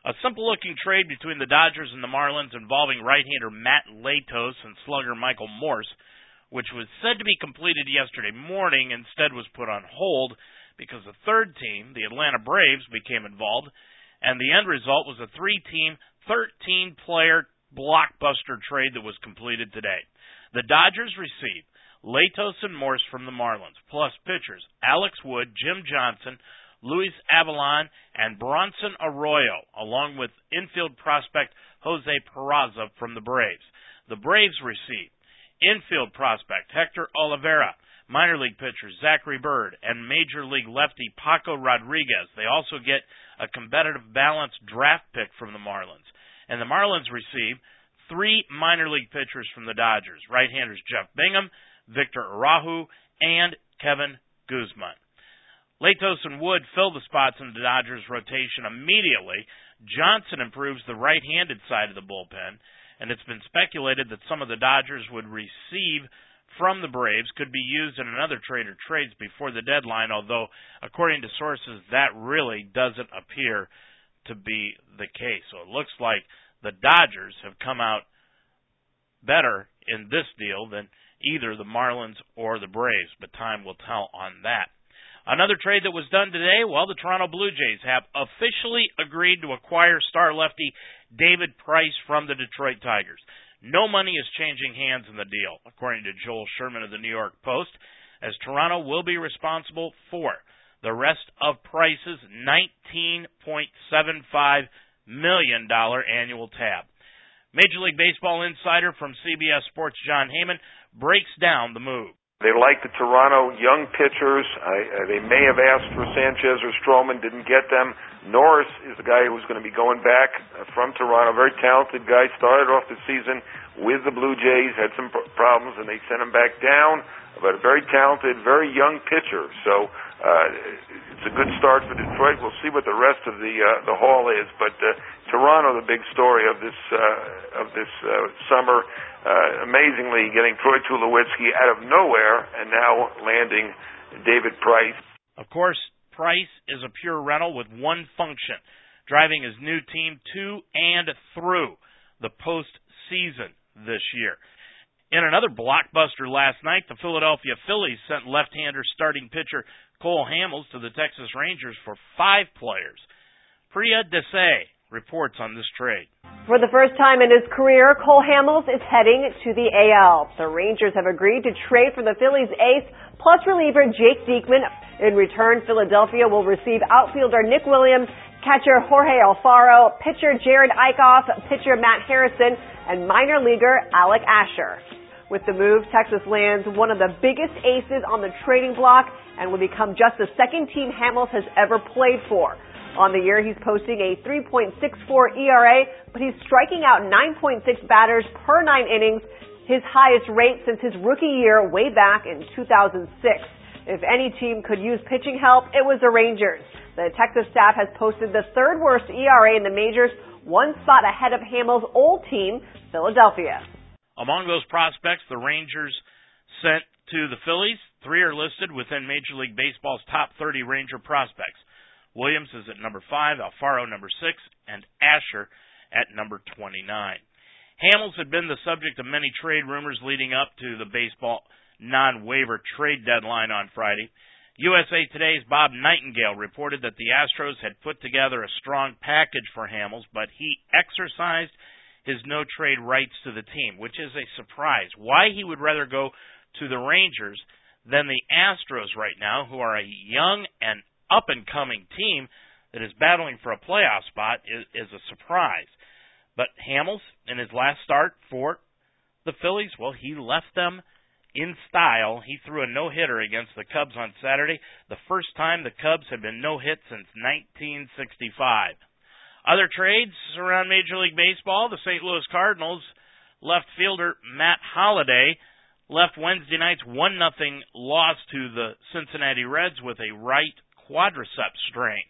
A simple looking trade between the Dodgers and the Marlins involving right hander Matt Latos and slugger Michael Morse, which was said to be completed yesterday morning, instead was put on hold because the third team, the Atlanta Braves, became involved, and the end result was a three team, 13 player blockbuster trade that was completed today. The Dodgers receive Latos and Morse from the Marlins, plus pitchers Alex Wood, Jim Johnson, Luis Avilan, and Bronson Arroyo, along with infield prospect Jose Peraza from the Braves. The Braves receive infield prospect Hector Olivera, minor league pitcher Zachary Bird, and major league lefty Paco Rodriguez. They also get a competitive balance draft pick from the Marlins. And the Marlins receive three minor league pitchers from the Dodgers right-handers Jeff Brigham, Victor Araujo, and Kevin Guzman. Latos and Wood fill the spots in the Dodgers' rotation immediately. Johnson improves the right-handed side of the bullpen, and it's been speculated that some of the Dodgers would receive from the Braves could be used in another trade or trades before the deadline, although according to sources that really doesn't appear to be the case. So it looks like the Dodgers have come out better in this deal than either the Marlins or the Braves, but time will tell on that. Another trade that was done today, well, the Toronto Blue Jays have officially agreed to acquire star lefty David Price from the Detroit Tigers. No money is changing hands in the deal, according to Joel Sherman of the New York Post, as Toronto will be responsible for the rest of Price's $19.75 million annual tab. Major League Baseball insider from CBS Sports Jon Heyman breaks down the move. They like the Toronto young pitchers. I, uh, they may have asked for Sanchez or Stroman, didn't get them. Norris is the guy who's going to be going back uh, from Toronto. Very talented guy. Started off the season with the Blue Jays, had some problems, and they sent him back down. But a very talented, very young pitcher. So uh, it's a good start for Detroit. We'll see what the rest of the uh, the haul is. But uh, Toronto, the big story of this uh, of this uh, summer uh, amazingly getting Troy Tulowitzki out of nowhere and now landing David Price. Of course, Price is a pure rental with one function driving his new team to and through the postseason this year. In another blockbuster last night, the Philadelphia Phillies sent left hander starting pitcher Cole Hamels to the Texas Rangers for five players. Priya Desai reports on this trade. For the first time in his career, Cole Hamels is heading to the AL. The Rangers have agreed to trade for the Phillies ace plus reliever Jake Diekman. In return, Philadelphia will receive outfielder Nick Williams, catcher Jorge Alfaro, pitcher Jared Eickhoff, pitcher Matt Harrison, and minor leaguer Alec Asher. With the move, Texas lands one of the biggest aces on the trading block and will become just the second team Hamels has ever played for. On the year, he's posting a 3.64 ERA, but he's striking out 9.6 batters per nine innings, his highest rate since his rookie year way back in 2006. If any team could use pitching help, it was the Rangers. The Texas staff has posted the third worst ERA in the majors, one spot ahead of Hamels' old team, Philadelphia. Among those prospects, the Rangers sent to the Phillies, three are listed within Major League Baseball's top 30 Ranger prospects. Williams is at number 5, Alfaro number 6, and Asher at number 29. Hamels had been the subject of many trade rumors leading up to the baseball non-waiver trade deadline on Friday. USA Today's Bob Nightingale reported that the Astros had put together a strong package for Hamels, but he exercised his no trade rights to the team, which is a surprise. Why he would rather go to the Rangers than the Astros right now, who are a young and up and coming team that is battling for a playoff spot is, is a surprise. But Hamels, in his last start for the Phillies, well, he left them in style. He threw a no hitter against the Cubs on Saturday, the first time the Cubs had been no hit since 1965. Other trades around Major League Baseball, the St. Louis Cardinals left fielder Matt Holliday left Wednesday night's 1 nothing loss to the Cincinnati Reds with a right quadriceps strain.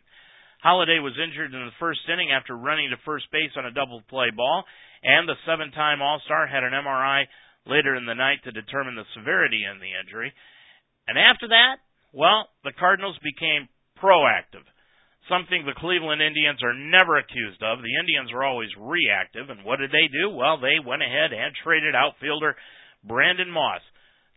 Holliday was injured in the first inning after running to first base on a double play ball, and the seven time All Star had an MRI later in the night to determine the severity in the injury. And after that, well, the Cardinals became proactive, something the Cleveland Indians are never accused of. The Indians are always reactive, and what did they do? Well, they went ahead and traded outfielder Brandon Moss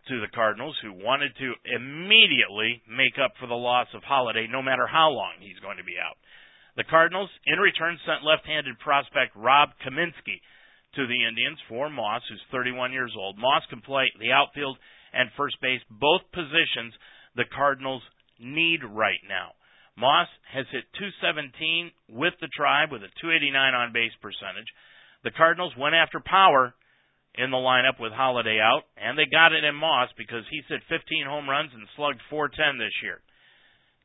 to the Cardinals, who wanted to immediately make up for the loss of Holliday, no matter how long he's going to be out. The Cardinals, in return, sent left-handed prospect Rob Kaminsky to the Indians for Moss, who's 31 years old. Moss can play the outfield and first base, both positions the Cardinals need right now. Moss has hit 217 with the Tribe with a 289 on base percentage. The Cardinals went after power in the lineup with Holliday out, and they got it in Moss because he's hit 15 home runs and slugged 410 this year.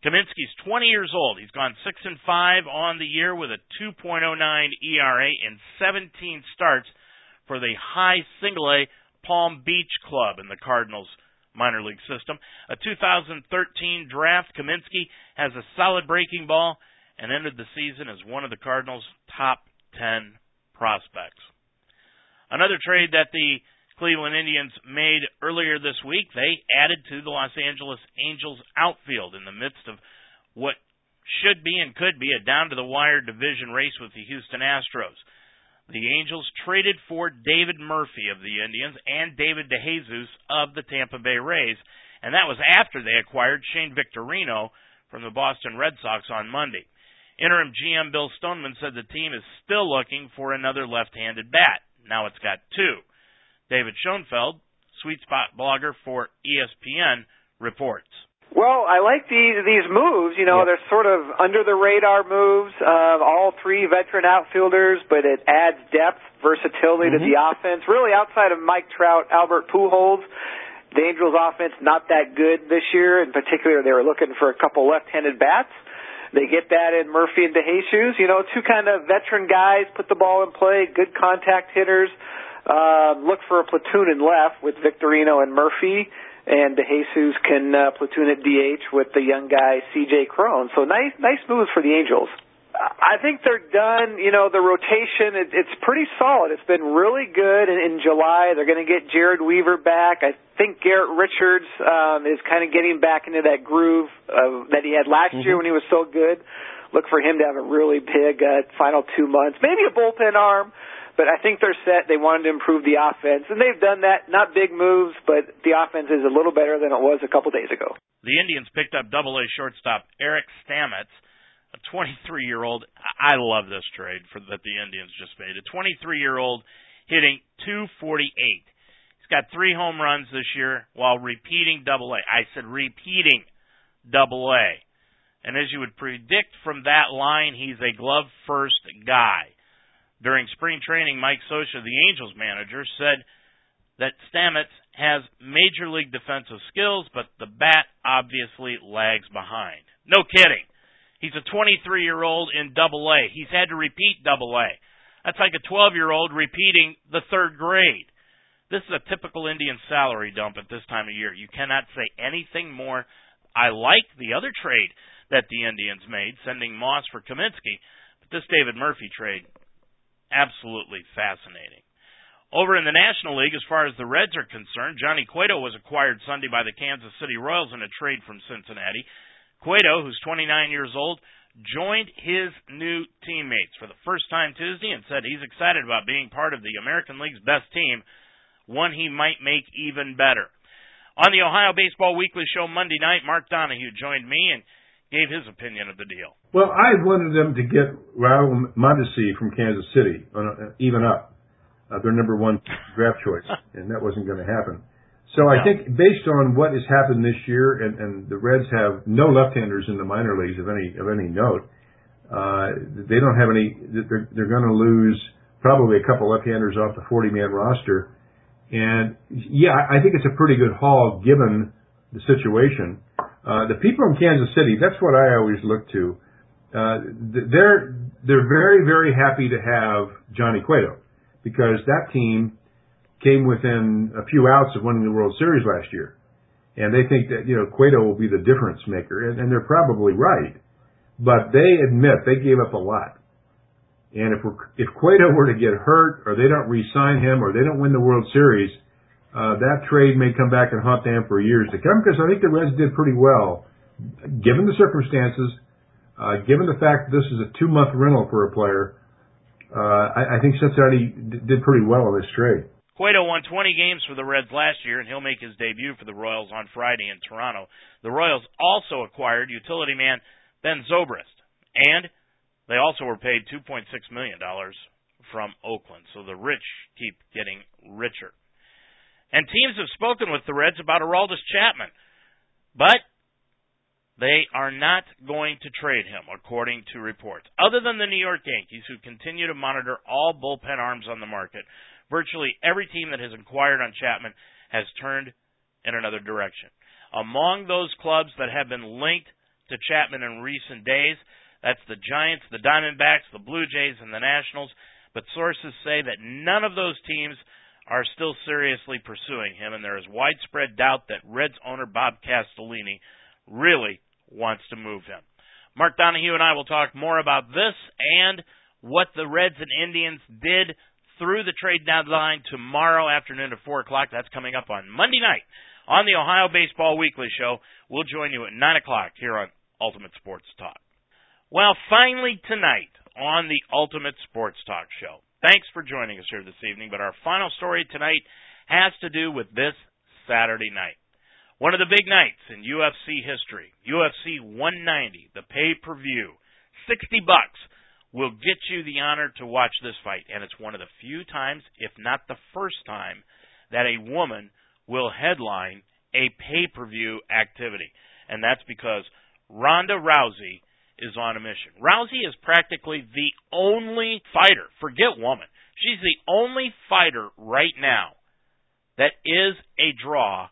Kaminsky's 20 years old. He's gone 6 and 5 on the year with a 2.09 ERA in 17 starts for the high single A Palm Beach Club in the Cardinals minor league system. A 2013 draft, Kaminsky has a solid breaking ball and ended the season as one of the Cardinals' top 10 prospects. Another trade that the Cleveland Indians made earlier this week, they added to the Los Angeles Angels outfield in the midst of what should be and could be a down to the wire division race with the Houston Astros. The Angels traded for David Murphy of the Indians and David DeJesus of the Tampa Bay Rays, and that was after they acquired Shane Victorino from the Boston Red Sox on Monday. Interim GM Bill Stoneman said the team is still looking for another left-handed bat. Now it's got two. David Schoenfeld, Sweet Spot blogger for ESPN, reports. Well, I like these these moves. You know, they're sort of under the radar moves. Uh, all three veteran outfielders, but it adds depth, versatility mm-hmm. to the offense. Really, outside of Mike Trout, Albert Pujols, The Angels offense not that good this year. In particular, they were looking for a couple left-handed bats. They get that in Murphy and DeJesus. You know, two kind of veteran guys, put the ball in play, good contact hitters. Uh, look for a platoon in left with Victorino and Murphy, and DeJesus can uh, platoon at DH with the young guy C.J. Cron. So nice, nice moves for the Angels. I think they're done. You know, the rotation, it, it's pretty solid. It's been really good in, in July. They're going to get Jered Weaver back. I think Garrett Richards um, is kind of getting back into that groove uh, that he had last mm-hmm. year when he was so good. Look for him to have a really big uh, final two months, maybe a bullpen arm. But I think they're set. They wanted to improve the offense, and they've done that. Not big moves, but the offense is a little better than it was a couple days ago. The Indians picked up Double A shortstop Eric Stamets a 23 year old. I love this trade for that the Indians just made. A 23 year old hitting 248. Got three home runs this year while repeating Double A. I said repeating Double A. And as you would predict from that line, he's a glove first guy. During spring training, Mike Scioscia, the Angels manager, said that Stamets has major league defensive skills, but the bat obviously lags behind. No kidding. He's a 23 year old in double A. He's had to repeat double A. That's like a 12 year old repeating the third grade. This is a typical Indian salary dump at this time of year. You cannot say anything more. I like the other trade that the Indians made, sending Moss for Kaminsky, but this David Murphy trade, absolutely fascinating. Over in the National League, as far as the Reds are concerned, Johnny Cueto was acquired Sunday by the Kansas City Royals in a trade from Cincinnati. Cueto, who's 29 years old, joined his new teammates for the first time Tuesday and said he's excited about being part of the American League's best team, one he might make even better. On the Ohio Baseball Weekly show Monday night, Mark Donahue joined me and gave his opinion of the deal. Well, I wanted them to get Raul Mondesi from Kansas City, on even up, uh, their number one draft choice, and that wasn't going to happen. So I think based on what has happened this year, and, and the Reds have no left-handers in the minor leagues of any of any note. Uh, they don't have any. They're they're going to lose probably a couple left-handers off the 40-man roster, and yeah, I think it's a pretty good haul given the situation. Uh, the people in Kansas City, that's what I always look to. Uh, they're they're very very happy to have Johnny Cueto because that team came within a few outs of winning the World Series last year. And they think that, you know, Cueto will be the difference maker. And, and they're probably right. But they admit they gave up a lot. And if if Cueto were to get hurt or they don't re-sign him or they don't win the World Series, uh, that trade may come back and haunt them for years to come because I think the Reds did pretty well given the circumstances, uh, given the fact that this is a two month rental for a player. Uh, I, I think Cincinnati d- did pretty well on this trade. Cueto won 20 games for the Reds last year, and he'll make his debut for the Royals on Friday in Toronto. The Royals also acquired utility man Ben Zobrist, and they also were paid $2.6 million from Oakland. So the rich keep getting richer. And teams have spoken with the Reds about Aroldis Chapman, but they are not going to trade him, according to reports. Other than the New York Yankees, who continue to monitor all bullpen arms on the market, virtually every team that has inquired on Chapman has turned in another direction. Among those clubs that have been linked to Chapman in recent days, that's the Giants, the Diamondbacks, the Blue Jays, and the Nationals. But sources say that none of those teams are still seriously pursuing him, and there is widespread doubt that Reds owner Bob Castellini really wants to move him. Mark Donahue and I will talk more about this and what the Reds and Indians did through the trade deadline tomorrow afternoon at 4 o'clock. That's coming up on Monday night on the Ohio Baseball Weekly Show. We'll join you at 9 o'clock here on Ultimate Sports Talk. Well, finally tonight on the Ultimate Sports Talk Show. Thanks for joining us here this evening, but our final story tonight has to do with this Saturday night. One of the big nights in UFC history, UFC 190, the pay-per-view. 60 bucks will get you the honor to watch this fight. And it's one of the few times, if not the first time, that a woman will headline a pay per view activity. And that's because Ronda Rousey is on a mission. Rousey is practically the only fighter, forget woman, she's the only fighter right now that is a draw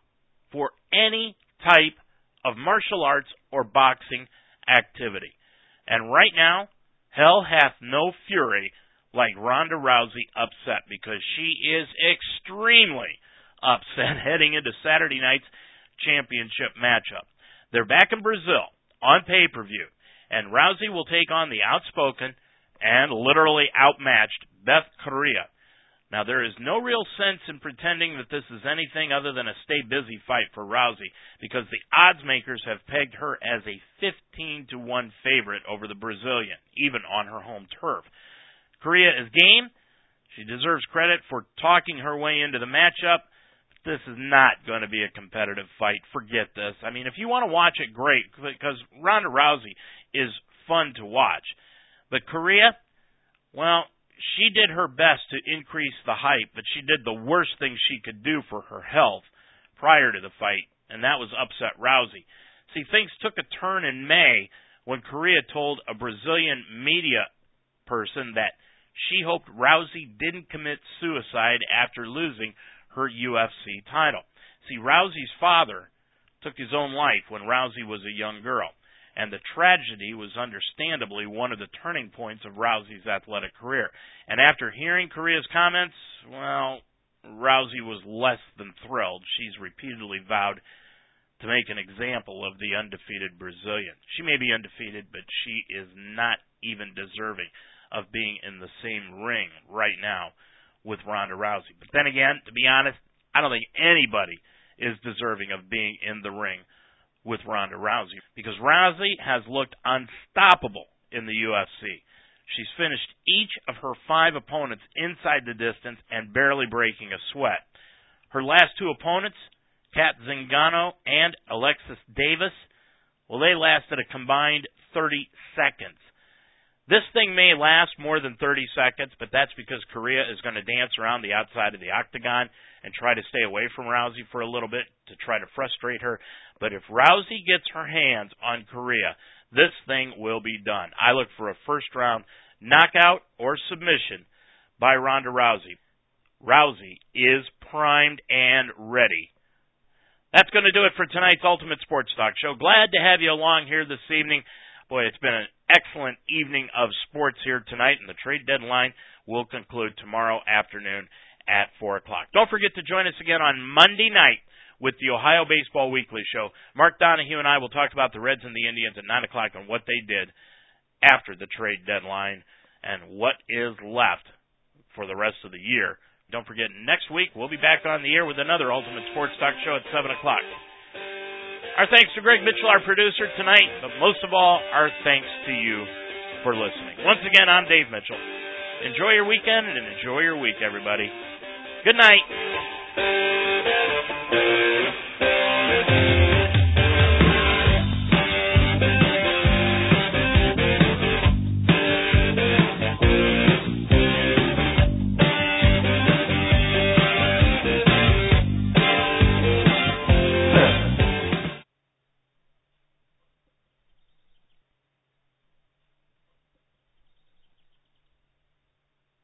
for any type of martial arts or boxing activity. And right now, hell hath no fury like Ronda Rousey upset because she is extremely upset heading into Saturday night's championship matchup. They're back in Brazil on pay per view, and Rousey will take on the outspoken and literally outmatched Beth Correia. Now, there is no real sense in pretending that this is anything other than a stay busy fight for Rousey because the odds makers have pegged her as a 15 to 1 favorite over the Brazilian, even on her home turf. Correia is game. She deserves credit for talking her way into the matchup. This is not going to be a competitive fight. Forget this. I mean, if you want to watch it, great, because Ronda Rousey is fun to watch. But Correia, well, she did her best to increase the hype, but she did the worst thing she could do for her health prior to the fight, and that was upset Rousey. See, things took a turn in May when Correia told a Brazilian media person that she hoped Rousey didn't commit suicide after losing her UFC title. See, Rousey's father took his own life when Rousey was a young girl and the tragedy was understandably one of the turning points of Rousey's athletic career. And after hearing Correia's comments, well, Rousey was less than thrilled. She's repeatedly vowed to make an example of the undefeated Brazilian. She may be undefeated, but she is not even deserving of being in the same ring right now with Ronda Rousey. But then again, to be honest, I don't think anybody is deserving of being in the ring with Ronda Rousey because Rousey has looked unstoppable in the UFC. She's finished each of her five opponents inside the distance and barely breaking a sweat. Her last two opponents, Cat Zingano and Alexis Davis, well, they lasted a combined 30 seconds. This thing may last more than 30 seconds, but that's because Correia is going to dance around the outside of the octagon and try to stay away from Rousey for a little bit to try to frustrate her. But if Rousey gets her hands on Correia, this thing will be done. I look for a first round knockout or submission by Ronda Rousey. Rousey is primed and ready. That's going to do it for tonight's Ultimate Sports Talk Show. Glad to have you along here this evening. Boy, it's been an excellent evening of sports here tonight, and the trade deadline will conclude tomorrow afternoon at 4 o'clock. Don't forget to join us again on Monday night with the Ohio Baseball Weekly Show. Mark Donahue and I will talk about the Reds and the Indians at 9 o'clock on what they did after the trade deadline and what is left for the rest of the year. Don't forget, next week we'll be back on the air with another Ultimate Sports Talk Show at 7 o'clock. Our thanks to Greg Mitchell, our producer tonight, but most of all, our thanks to you for listening. Once again, I'm Dave Mitchell. Enjoy your weekend and enjoy your week, everybody. Good night.